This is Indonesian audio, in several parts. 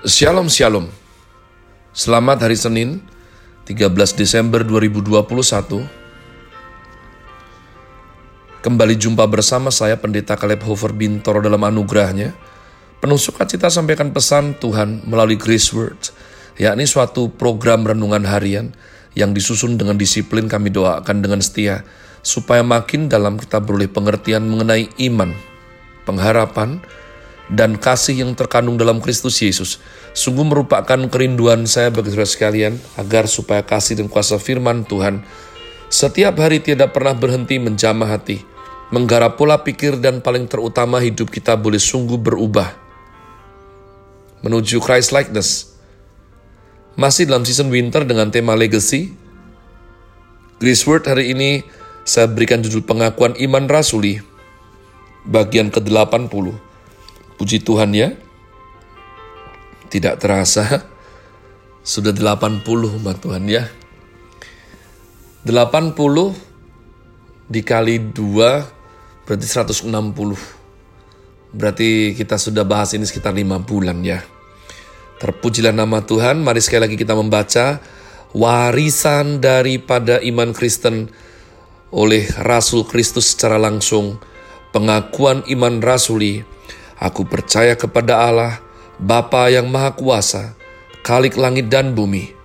Shalom Shalom. Selamat hari Senin 13 Desember 2021 Kembali jumpa bersama saya Pendeta Caleb Hofer Bintoro dalam anugerahnya. Penuh sukacita sampaikan pesan Tuhan melalui Grace Word yakni suatu program renungan harian yang disusun dengan disiplin kami doakan dengan setia supaya makin dalam kita beroleh pengertian mengenai iman, pengharapan, dan kasih yang terkandung dalam Kristus Yesus sungguh merupakan kerinduan saya bagi saudara sekalian agar supaya kasih dan kuasa firman Tuhan setiap hari tidak pernah berhenti menjamah hati, menggarap pola pikir dan paling terutama hidup kita boleh sungguh berubah menuju Christ likeness. Masih dalam season winter dengan tema legacy. Grace Word hari ini saya berikan judul pengakuan iman rasuli bagian ke-80 Puji Tuhan ya. Tidak terasa sudah 80 umat Tuhan ya. 80 dikali 2 berarti 160. Berarti kita sudah bahas ini sekitar 5 bulan ya. Terpujilah nama Tuhan. Mari sekali lagi kita membaca warisan daripada iman Kristen oleh Rasul Kristus secara langsung, pengakuan iman rasuli, Aku percaya kepada Allah, Bapa yang Maha Kuasa, Kalik langit dan bumi.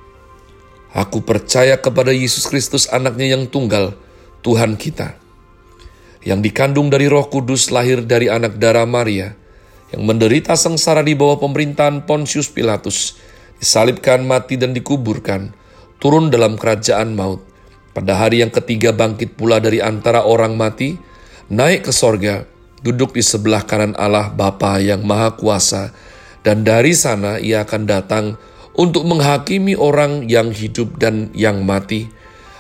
Aku percaya kepada Yesus Kristus anaknya yang tunggal, Tuhan kita. Yang dikandung dari roh kudus lahir dari anak darah Maria, yang menderita sengsara di bawah pemerintahan Pontius Pilatus, disalibkan mati dan dikuburkan, turun dalam kerajaan maut. Pada hari yang ketiga bangkit pula dari antara orang mati, naik ke sorga, duduk di sebelah kanan Allah Bapa yang Maha Kuasa, dan dari sana ia akan datang untuk menghakimi orang yang hidup dan yang mati.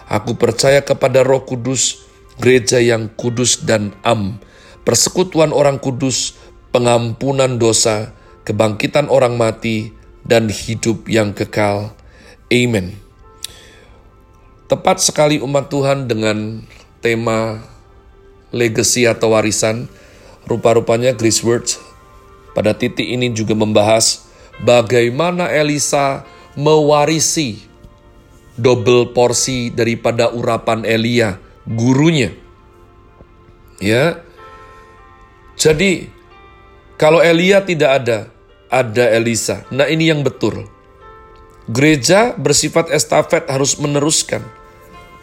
Aku percaya kepada Roh Kudus, gereja yang kudus dan am, persekutuan orang kudus, pengampunan dosa, kebangkitan orang mati, dan hidup yang kekal. Amen. Tepat sekali umat Tuhan dengan tema legacy atau warisan Rupa-rupanya Grace Words pada titik ini juga membahas bagaimana Elisa mewarisi double porsi daripada urapan Elia, gurunya. Ya. Jadi kalau Elia tidak ada, ada Elisa. Nah, ini yang betul. Gereja bersifat estafet harus meneruskan,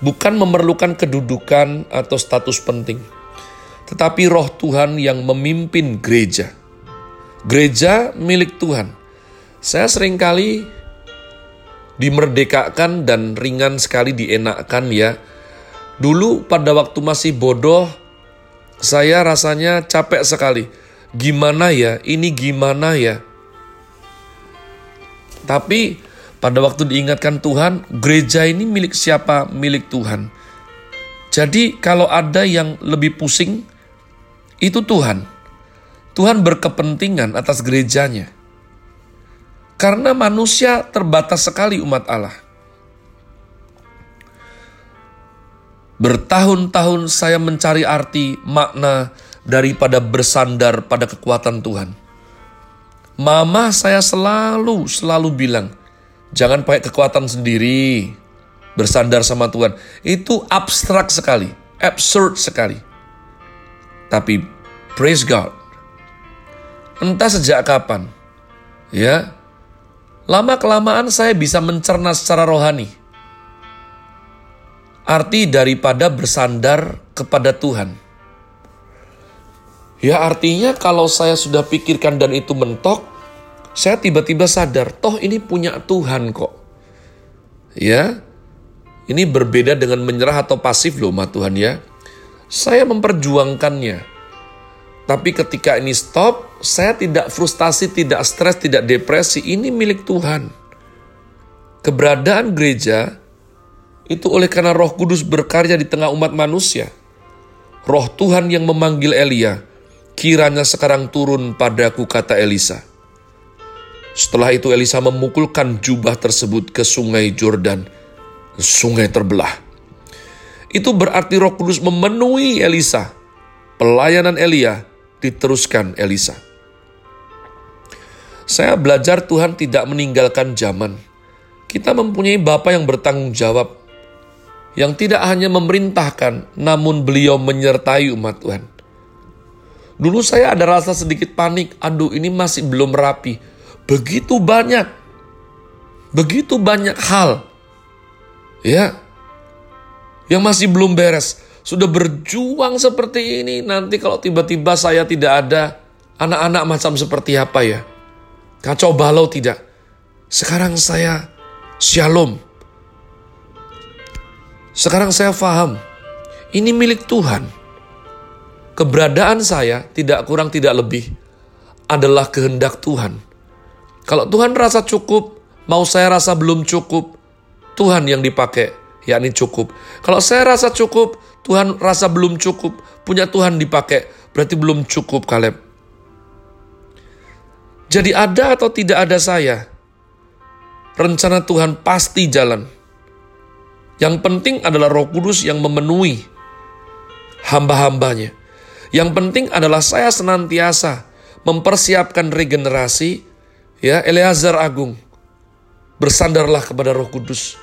bukan memerlukan kedudukan atau status penting tetapi roh Tuhan yang memimpin gereja. Gereja milik Tuhan. Saya sering kali dimerdekakan dan ringan sekali dienakkan ya. Dulu pada waktu masih bodoh, saya rasanya capek sekali. Gimana ya, ini gimana ya. Tapi pada waktu diingatkan Tuhan, gereja ini milik siapa? Milik Tuhan. Jadi kalau ada yang lebih pusing, itu Tuhan. Tuhan berkepentingan atas gerejanya. Karena manusia terbatas sekali umat Allah. Bertahun-tahun saya mencari arti makna daripada bersandar pada kekuatan Tuhan. Mama saya selalu, selalu bilang, jangan pakai kekuatan sendiri, bersandar sama Tuhan. Itu abstrak sekali, absurd sekali. Tapi praise God. Entah sejak kapan, ya, lama kelamaan saya bisa mencerna secara rohani. Arti daripada bersandar kepada Tuhan. Ya artinya kalau saya sudah pikirkan dan itu mentok, saya tiba-tiba sadar, toh ini punya Tuhan kok. Ya, ini berbeda dengan menyerah atau pasif loh, ma Tuhan ya. Saya memperjuangkannya. Tapi ketika ini stop, saya tidak frustasi, tidak stres, tidak depresi. Ini milik Tuhan. Keberadaan gereja itu oleh karena roh kudus berkarya di tengah umat manusia. Roh Tuhan yang memanggil Elia, kiranya sekarang turun padaku, kata Elisa. Setelah itu Elisa memukulkan jubah tersebut ke sungai Jordan. Sungai terbelah itu berarti roh kudus memenuhi Elisa. Pelayanan Elia diteruskan Elisa. Saya belajar Tuhan tidak meninggalkan zaman. Kita mempunyai Bapa yang bertanggung jawab, yang tidak hanya memerintahkan, namun beliau menyertai umat Tuhan. Dulu saya ada rasa sedikit panik, aduh ini masih belum rapi. Begitu banyak, begitu banyak hal, ya, yang masih belum beres. Sudah berjuang seperti ini, nanti kalau tiba-tiba saya tidak ada, anak-anak macam seperti apa ya? Kacau balau tidak. Sekarang saya shalom. Sekarang saya paham. Ini milik Tuhan. Keberadaan saya tidak kurang tidak lebih adalah kehendak Tuhan. Kalau Tuhan rasa cukup, mau saya rasa belum cukup, Tuhan yang dipakai, yakni cukup. Kalau saya rasa cukup, Tuhan rasa belum cukup, punya Tuhan dipakai, berarti belum cukup Kaleb. Jadi ada atau tidak ada saya, rencana Tuhan pasti jalan. Yang penting adalah roh kudus yang memenuhi hamba-hambanya. Yang penting adalah saya senantiasa mempersiapkan regenerasi, ya Eleazar Agung, bersandarlah kepada roh kudus.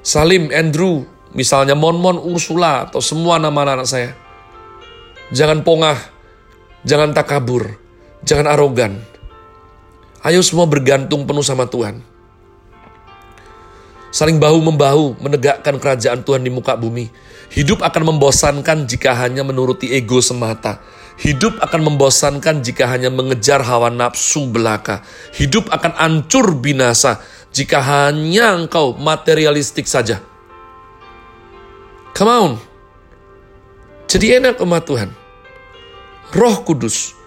Salim, Andrew, misalnya Monmon, Ursula, atau semua nama anak saya. Jangan pongah, jangan takabur, jangan arogan, Ayo semua bergantung penuh sama Tuhan. Saling bahu-membahu menegakkan kerajaan Tuhan di muka bumi. Hidup akan membosankan jika hanya menuruti ego semata. Hidup akan membosankan jika hanya mengejar hawa nafsu belaka. Hidup akan hancur binasa jika hanya engkau materialistik saja. Come on. Jadi enak umat Tuhan. Roh Kudus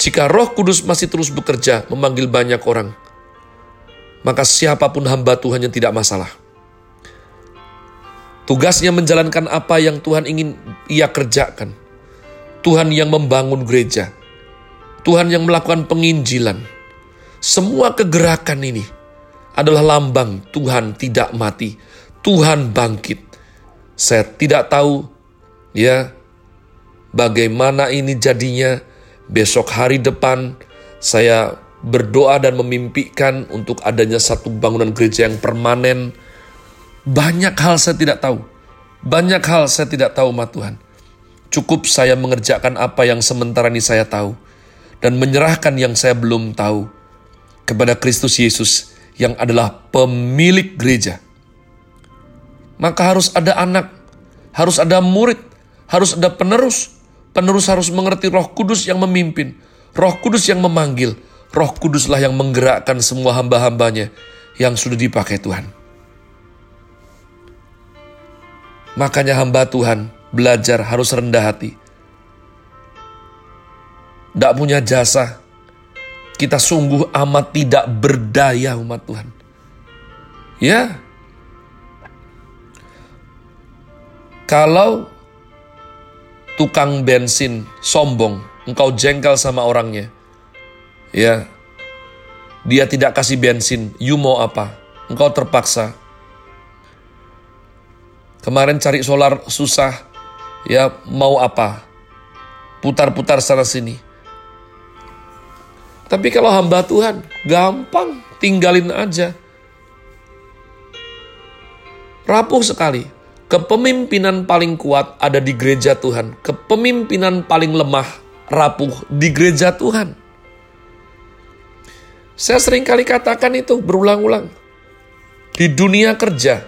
jika Roh Kudus masih terus bekerja memanggil banyak orang, maka siapa pun hamba Tuhan yang tidak masalah. Tugasnya menjalankan apa yang Tuhan ingin ia kerjakan. Tuhan yang membangun gereja. Tuhan yang melakukan penginjilan. Semua kegerakan ini adalah lambang Tuhan tidak mati. Tuhan bangkit. Saya tidak tahu ya bagaimana ini jadinya besok hari depan saya berdoa dan memimpikan untuk adanya satu bangunan gereja yang permanen. Banyak hal saya tidak tahu. Banyak hal saya tidak tahu, umat Tuhan. Cukup saya mengerjakan apa yang sementara ini saya tahu dan menyerahkan yang saya belum tahu kepada Kristus Yesus yang adalah pemilik gereja. Maka harus ada anak, harus ada murid, harus ada penerus, Penerus harus mengerti roh kudus yang memimpin, roh kudus yang memanggil, roh kuduslah yang menggerakkan semua hamba-hambanya yang sudah dipakai Tuhan. Makanya hamba Tuhan belajar harus rendah hati. Tidak punya jasa, kita sungguh amat tidak berdaya umat Tuhan. Ya, kalau tukang bensin sombong, engkau jengkel sama orangnya. Ya. Dia tidak kasih bensin, you mau apa? Engkau terpaksa. Kemarin cari solar susah, ya mau apa? Putar-putar sana sini. Tapi kalau hamba Tuhan, gampang, tinggalin aja. Rapuh sekali. Kepemimpinan paling kuat ada di gereja Tuhan. Kepemimpinan paling lemah, rapuh di gereja Tuhan. Saya sering kali katakan itu berulang-ulang. Di dunia kerja,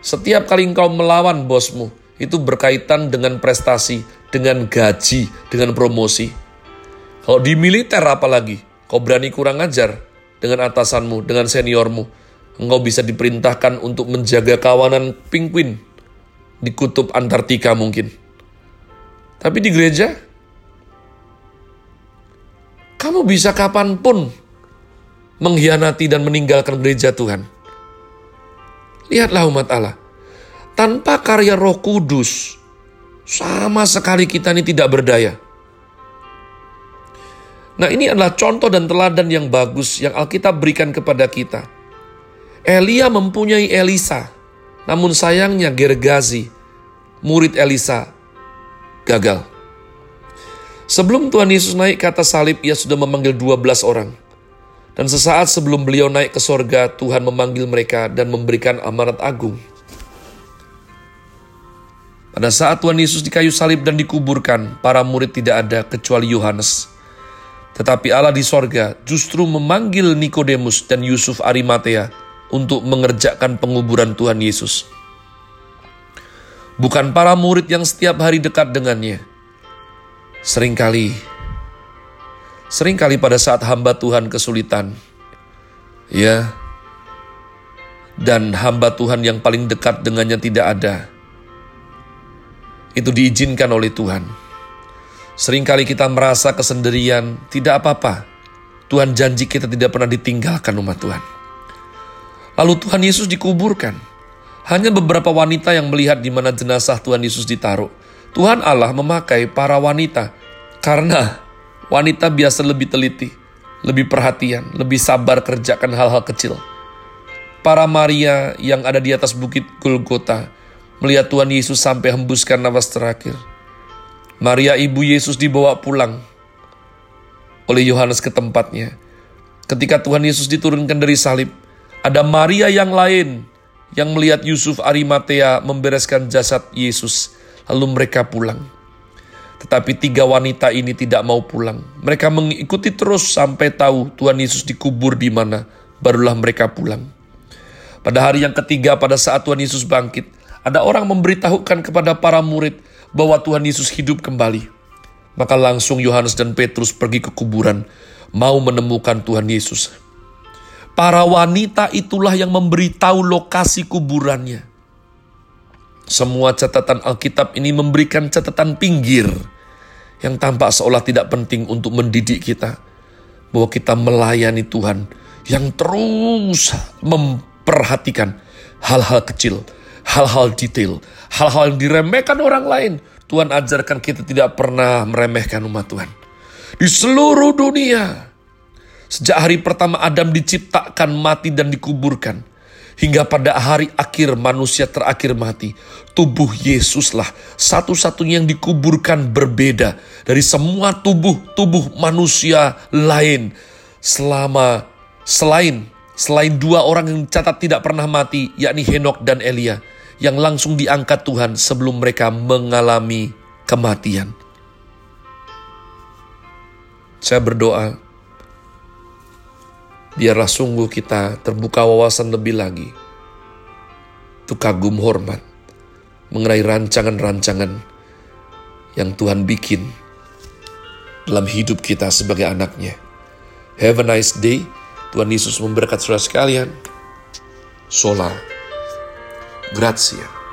setiap kali engkau melawan bosmu, itu berkaitan dengan prestasi, dengan gaji, dengan promosi. Kalau di militer apalagi, kau berani kurang ajar dengan atasanmu, dengan seniormu, engkau bisa diperintahkan untuk menjaga kawanan penguin di kutub Antartika mungkin. Tapi di gereja, kamu bisa kapan pun mengkhianati dan meninggalkan gereja Tuhan. Lihatlah umat Allah, tanpa karya roh kudus, sama sekali kita ini tidak berdaya. Nah ini adalah contoh dan teladan yang bagus yang Alkitab berikan kepada kita. Elia mempunyai Elisa, namun sayangnya Gergazi, murid Elisa, gagal. Sebelum Tuhan Yesus naik ke atas salib, ia sudah memanggil 12 orang. Dan sesaat sebelum beliau naik ke sorga, Tuhan memanggil mereka dan memberikan amanat agung. Pada saat Tuhan Yesus di kayu salib dan dikuburkan, para murid tidak ada kecuali Yohanes. Tetapi Allah di sorga justru memanggil Nikodemus dan Yusuf Arimatea untuk mengerjakan penguburan Tuhan Yesus. Bukan para murid yang setiap hari dekat dengannya. Seringkali, sering kali pada saat hamba Tuhan kesulitan, ya, dan hamba Tuhan yang paling dekat dengannya tidak ada, itu diizinkan oleh Tuhan Seringkali kita merasa kesendirian, tidak apa-apa. Tuhan janji kita tidak pernah ditinggalkan umat Tuhan. Lalu Tuhan Yesus dikuburkan. Hanya beberapa wanita yang melihat di mana jenazah Tuhan Yesus ditaruh. Tuhan Allah memakai para wanita karena wanita biasa lebih teliti, lebih perhatian, lebih sabar kerjakan hal-hal kecil. Para Maria yang ada di atas bukit Golgota melihat Tuhan Yesus sampai hembuskan nafas terakhir Maria ibu Yesus dibawa pulang oleh Yohanes ke tempatnya. Ketika Tuhan Yesus diturunkan dari salib, ada Maria yang lain yang melihat Yusuf Arimatea membereskan jasad Yesus, lalu mereka pulang. Tetapi tiga wanita ini tidak mau pulang. Mereka mengikuti terus sampai tahu Tuhan Yesus dikubur di mana, barulah mereka pulang. Pada hari yang ketiga pada saat Tuhan Yesus bangkit, ada orang memberitahukan kepada para murid bahwa Tuhan Yesus hidup kembali. Maka langsung Yohanes dan Petrus pergi ke kuburan, mau menemukan Tuhan Yesus. Para wanita itulah yang memberitahu lokasi kuburannya. Semua catatan Alkitab ini memberikan catatan pinggir yang tampak seolah tidak penting untuk mendidik kita bahwa kita melayani Tuhan yang terus memperhatikan hal-hal kecil, hal-hal detail, hal-hal yang diremehkan orang lain. Tuhan ajarkan kita tidak pernah meremehkan umat Tuhan. Di seluruh dunia, sejak hari pertama Adam diciptakan, mati dan dikuburkan, hingga pada hari akhir manusia terakhir mati, tubuh Yesuslah satu-satunya yang dikuburkan berbeda dari semua tubuh-tubuh manusia lain selama selain selain dua orang yang catat tidak pernah mati, yakni Henok dan Elia yang langsung diangkat Tuhan sebelum mereka mengalami kematian. Saya berdoa, biarlah sungguh kita terbuka wawasan lebih lagi. Itu kagum hormat mengenai rancangan-rancangan yang Tuhan bikin dalam hidup kita sebagai anaknya. Have a nice day. Tuhan Yesus memberkat saudara sekalian. Sola. Grazie.